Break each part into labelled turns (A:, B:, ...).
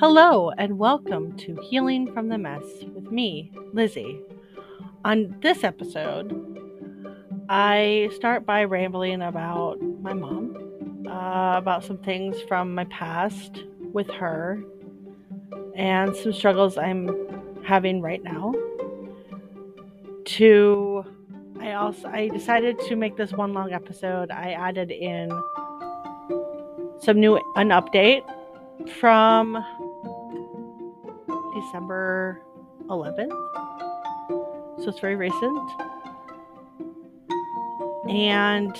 A: Hello, and welcome to Healing from the Mess with me, Lizzie. On this episode, I start by rambling about my mom, uh, about some things from my past with her, and some struggles I'm having right now. To I also I decided to make this one long episode. I added in some new an update from December 11th. So it's very recent. And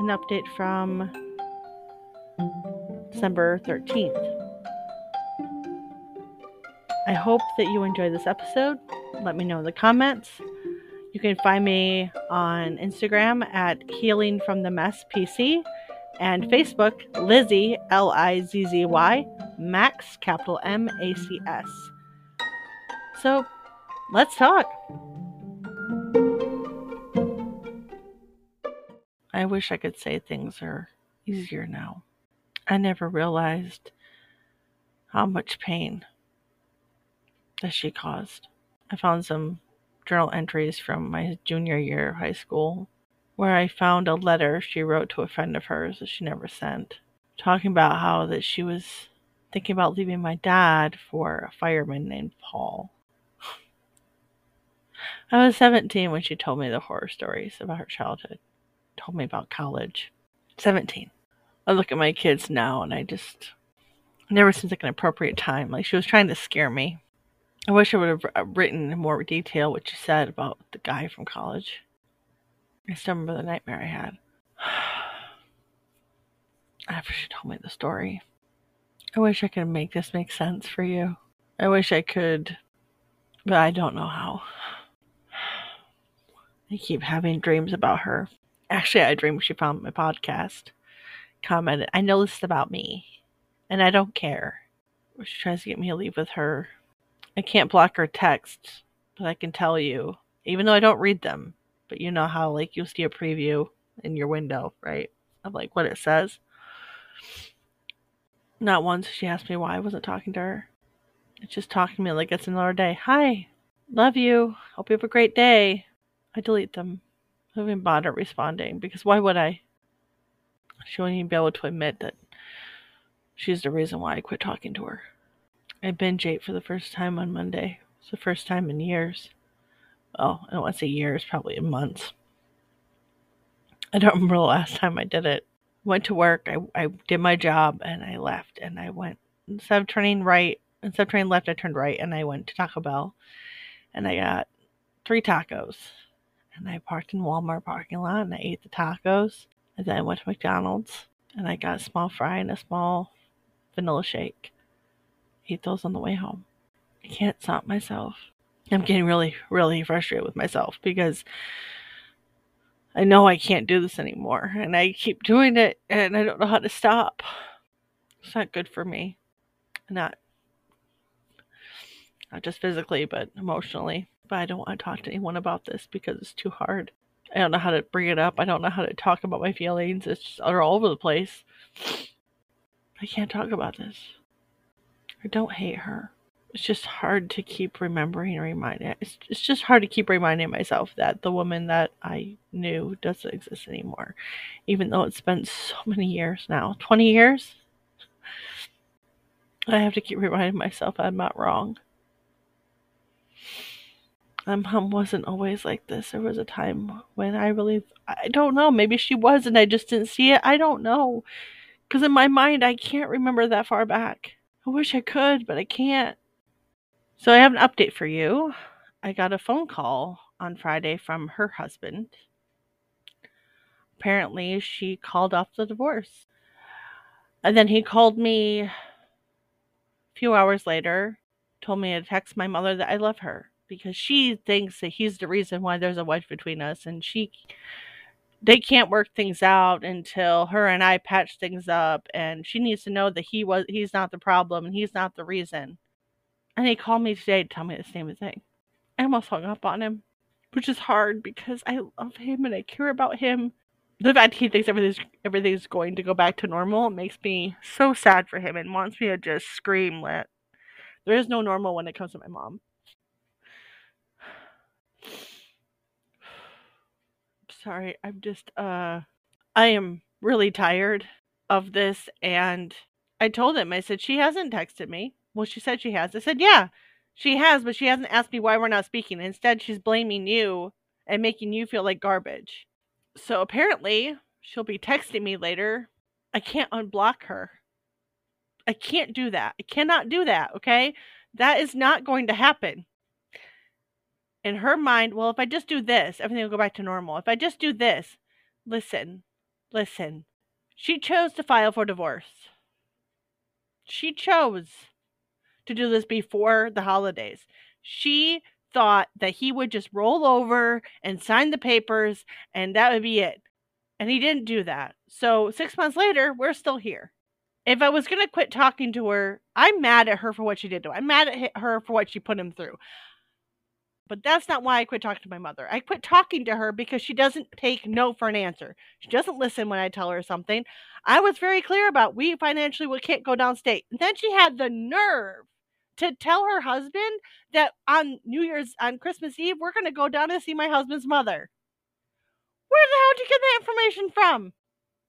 A: an update from December 13th. I hope that you enjoy this episode. Let me know in the comments. You can find me on Instagram at Healing from the Mess PC and Facebook Lizzy L I Z Z Y Macs capital M A C S. So, let's talk. I wish I could say things are easier now. I never realized how much pain that she caused. I found some journal entries from my junior year of high school where I found a letter she wrote to a friend of hers that she never sent, talking about how that she was thinking about leaving my dad for a fireman named Paul. I was 17 when she told me the horror stories about her childhood. Told me about college. 17. I look at my kids now and I just never seems like an appropriate time. Like she was trying to scare me. I wish I would have written in more detail what she said about the guy from college. I still remember the nightmare I had. After she told me the story. I wish I could make this make sense for you. I wish I could, but I don't know how. I keep having dreams about her. Actually, I dreamed she found my podcast, commented, I know this is about me, and I don't care. She tries to get me to leave with her. I can't block her texts, but I can tell you, even though I don't read them, but you know how like you'll see a preview in your window, right? Of like what it says. Not once she asked me why I wasn't talking to her. It's just talking to me like it's another day. Hi, love you. Hope you have a great day. I delete them. I don't even bother responding because why would I? She wouldn't even be able to admit that she's the reason why I quit talking to her. I binge ate for the first time on Monday. It's the first time in years well, I don't want to say years, probably in months. I don't remember the last time I did it. Went to work, I, I did my job, and I left. And I went, instead of turning right, instead of turning left, I turned right, and I went to Taco Bell. And I got three tacos. And I parked in Walmart parking lot, and I ate the tacos. And then I went to McDonald's, and I got a small fry and a small vanilla shake. Ate those on the way home. I can't stop myself. I'm getting really, really frustrated with myself because I know I can't do this anymore and I keep doing it and I don't know how to stop. It's not good for me. Not not just physically but emotionally. But I don't want to talk to anyone about this because it's too hard. I don't know how to bring it up. I don't know how to talk about my feelings. It's just they're all over the place. I can't talk about this. I don't hate her it's just hard to keep remembering and reminding. It's, it's just hard to keep reminding myself that the woman that I knew doesn't exist anymore, even though it's been so many years now 20 years. I have to keep reminding myself I'm not wrong. My mom wasn't always like this. There was a time when I really, I don't know, maybe she was and I just didn't see it. I don't know. Because in my mind, I can't remember that far back. I wish I could, but I can't. So I have an update for you. I got a phone call on Friday from her husband. Apparently, she called off the divorce. And then he called me a few hours later, told me to text my mother that I love her because she thinks that he's the reason why there's a wedge between us and she they can't work things out until her and I patch things up and she needs to know that he was he's not the problem and he's not the reason. And he called me today to tell me the same thing. I almost hung up on him, which is hard because I love him and I care about him. the fact he thinks everything's everything's going to go back to normal makes me so sad for him and wants me to just scream that there is no normal when it comes to my mom. Sorry, I'm just uh I am really tired of this and I told him I said she hasn't texted me. Well, she said she has. I said, "Yeah, she has, but she hasn't asked me why we're not speaking. Instead, she's blaming you and making you feel like garbage." So apparently, she'll be texting me later. I can't unblock her. I can't do that. I cannot do that, okay? That is not going to happen. In her mind, well, if I just do this, everything will go back to normal. If I just do this, listen, listen. She chose to file for divorce. She chose to do this before the holidays. She thought that he would just roll over and sign the papers and that would be it. And he didn't do that. So six months later, we're still here. If I was going to quit talking to her, I'm mad at her for what she did to him. I'm mad at her for what she put him through. But that's not why I quit talking to my mother. I quit talking to her because she doesn't take no for an answer. She doesn't listen when I tell her something. I was very clear about we financially we can't go downstate. And then she had the nerve to tell her husband that on New Year's on Christmas Eve we're going to go down to see my husband's mother. Where the hell did you get that information from?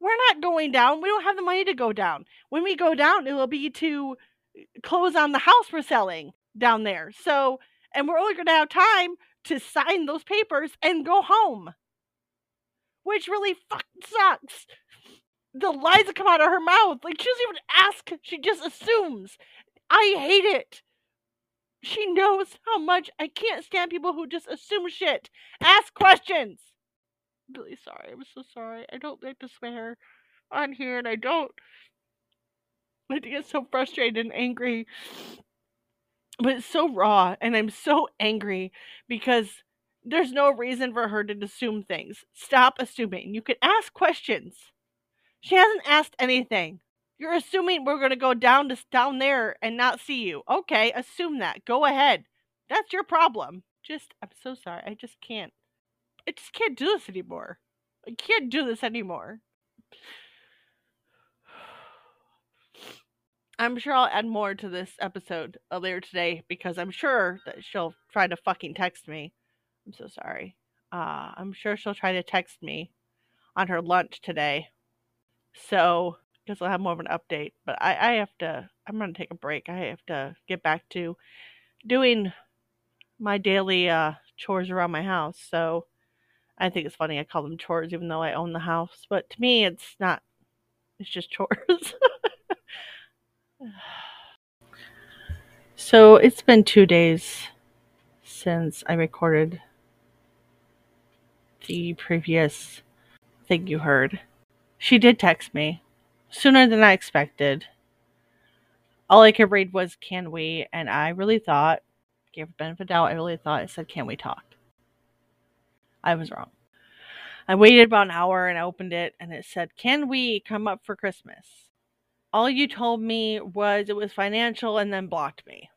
A: We're not going down. We don't have the money to go down. When we go down, it will be to uh, close on the house we're selling down there. So, and we're only going to have time to sign those papers and go home. Which really fucking sucks. The lies that come out of her mouth. Like, she doesn't even ask, she just assumes. I hate it. She knows how much I can't stand people who just assume shit. Ask questions. I'm really sorry. I'm so sorry. I don't like to swear on here, and I don't. I get so frustrated and angry. But it's so raw, and I'm so angry because there's no reason for her to assume things. Stop assuming. You can ask questions. She hasn't asked anything. You're assuming we're going to go down to down there and not see you. Okay, assume that. Go ahead. That's your problem. Just I'm so sorry. I just can't. I just can't do this anymore. I can't do this anymore. I'm sure I'll add more to this episode later today because I'm sure that she'll try to fucking text me. I'm so sorry. Uh, I'm sure she'll try to text me on her lunch today. So because I'll have more of an update. But I, I have to, I'm going to take a break. I have to get back to doing my daily uh, chores around my house. So I think it's funny I call them chores even though I own the house. But to me, it's not, it's just chores. so it's been two days since I recorded the previous thing you heard. She did text me sooner than I expected. All I could read was "Can we?" and I really thought, gave the benefit of doubt, I really thought it said "Can we talk?" I was wrong. I waited about an hour and I opened it and it said, "Can we come up for Christmas?" All you told me was it was financial and then blocked me.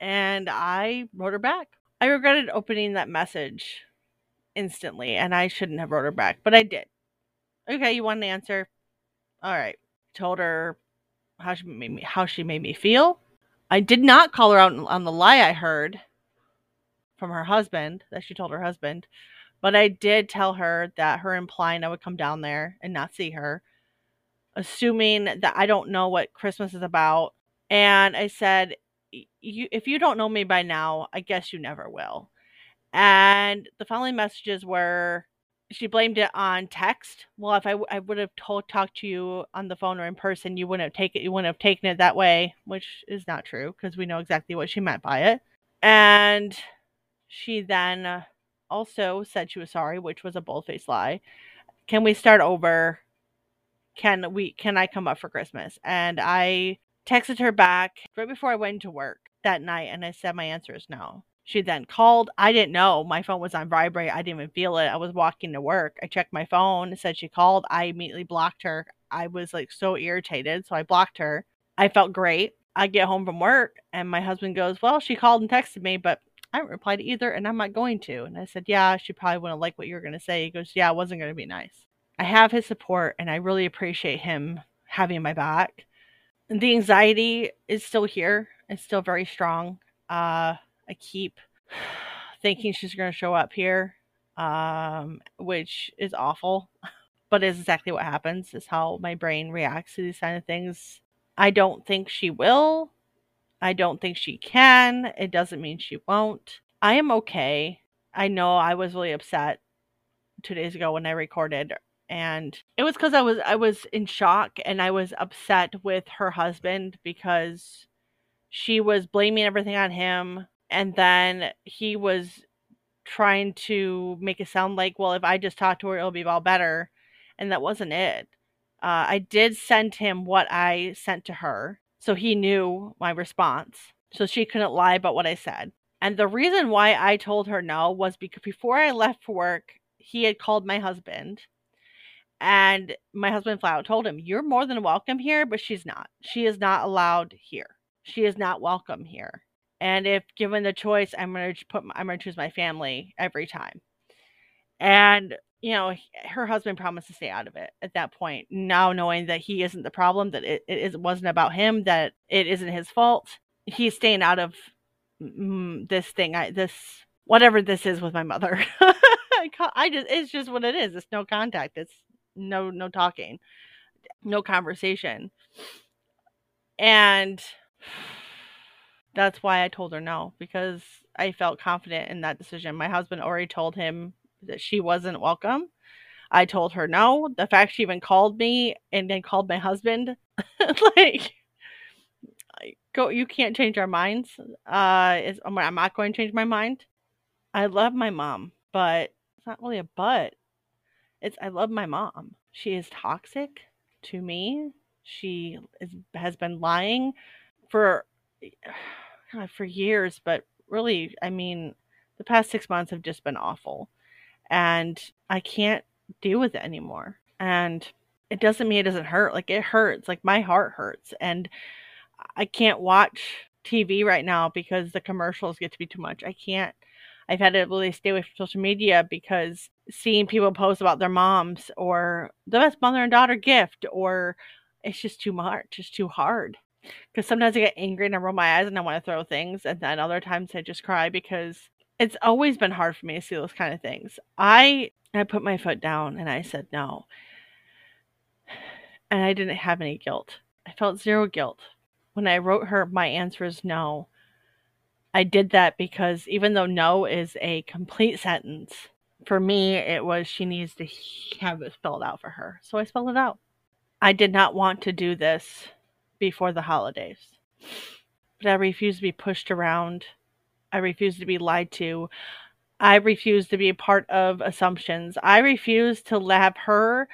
A: And I wrote her back. I regretted opening that message instantly and I shouldn't have wrote her back, but I did. Okay, you want an answer? All right. Told her how she made me how she made me feel. I did not call her out on the lie I heard from her husband that she told her husband, but I did tell her that her implying I would come down there and not see her, assuming that I don't know what Christmas is about. And I said, "You if you don't know me by now, I guess you never will." And the following messages were she blamed it on text. Well, if I, would have told talked to you on the phone or in person, you wouldn't have taken it. you wouldn't have taken it that way, which is not true because we know exactly what she meant by it. And she then also said she was sorry, which was a bold-faced lie. Can we start over? Can we can I come up for Christmas? And I texted her back right before I went to work that night and I said my answer is no. She then called. I didn't know. My phone was on vibrate. I didn't even feel it. I was walking to work. I checked my phone. It said she called. I immediately blocked her. I was like so irritated. So I blocked her. I felt great. I get home from work and my husband goes, Well, she called and texted me, but I haven't replied either and I'm not going to. And I said, Yeah, she probably wouldn't like what you were going to say. He goes, Yeah, it wasn't going to be nice. I have his support and I really appreciate him having my back. The anxiety is still here. It's still very strong. Uh, I keep thinking she's going to show up here, um, which is awful, but is exactly what happens. Is how my brain reacts to these kind of things. I don't think she will. I don't think she can. It doesn't mean she won't. I am okay. I know I was really upset two days ago when I recorded and it was because I was I was in shock and I was upset with her husband because she was blaming everything on him and then he was trying to make it sound like well if I just talk to her it'll be all better and that wasn't it. Uh, I did send him what I sent to her so he knew my response so she couldn't lie about what I said. And the reason why I told her no was because before I left for work, he had called my husband and my husband flat out told him, You're more than welcome here, but she's not. She is not allowed here. She is not welcome here. And if given the choice, I'm gonna put I'm gonna choose my family every time. And you know, her husband promised to stay out of it at that point. Now knowing that he isn't the problem, that it, it wasn't about him, that it isn't his fault, he's staying out of mm, this thing. I this whatever this is with my mother. I just it's just what it is. It's no contact. It's no no talking, no conversation. And that's why I told her no because I felt confident in that decision. My husband already told him that she wasn't welcome. I told her no. The fact she even called me and then called my husband, like, go. You can't change our minds. Uh, is I'm not going to change my mind. I love my mom, but it's not really a but. It's I love my mom. She is toxic to me. She is, has been lying for God, for years, but really, I mean, the past six months have just been awful, and I can't deal with it anymore. And it doesn't mean it doesn't hurt. Like it hurts. Like my heart hurts, and I can't watch TV right now because the commercials get to be too much. I can't I've had to really stay away from social media because seeing people post about their moms or the best mother and daughter gift or it's just too much. It's too hard. Because sometimes I get angry and I roll my eyes and I want to throw things, and then other times I just cry because it's always been hard for me to see those kind of things. I I put my foot down and I said no. And I didn't have any guilt. I felt zero guilt. When I wrote her, my answer is no. I did that because even though no is a complete sentence, for me, it was she needs to have it spelled out for her. So I spelled it out. I did not want to do this before the holidays, but I refuse to be pushed around. I refuse to be lied to. I refuse to be a part of assumptions. I refuse to have her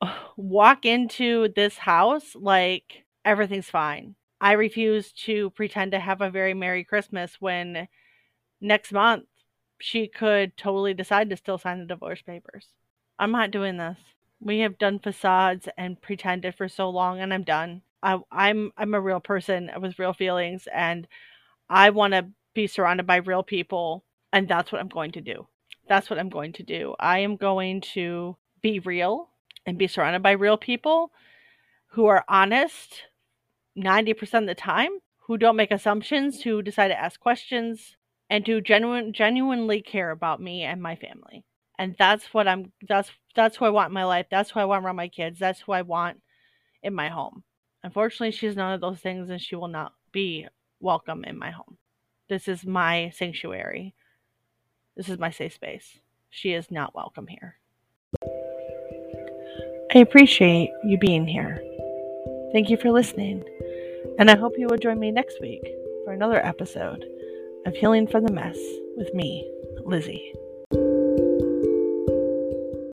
A: walk into this house like everything's fine. I refuse to pretend to have a very Merry Christmas when next month she could totally decide to still sign the divorce papers. I'm not doing this. We have done facades and pretended for so long, and I'm done. I, I'm I'm a real person with real feelings, and I want to be surrounded by real people, and that's what I'm going to do. That's what I'm going to do. I am going to be real and be surrounded by real people who are honest 90% of the time who don't make assumptions, who decide to ask questions, and who genuine, genuinely care about me and my family. And that's what I'm that's that's who I want in my life. That's who I want around my kids. That's who I want in my home. Unfortunately, she's none of those things and she will not be welcome in my home. This is my sanctuary. This is my safe space. She is not welcome here. I appreciate you being here. Thank you for listening, and I hope you will join me next week for another episode of Healing from the Mess with me, Lizzie.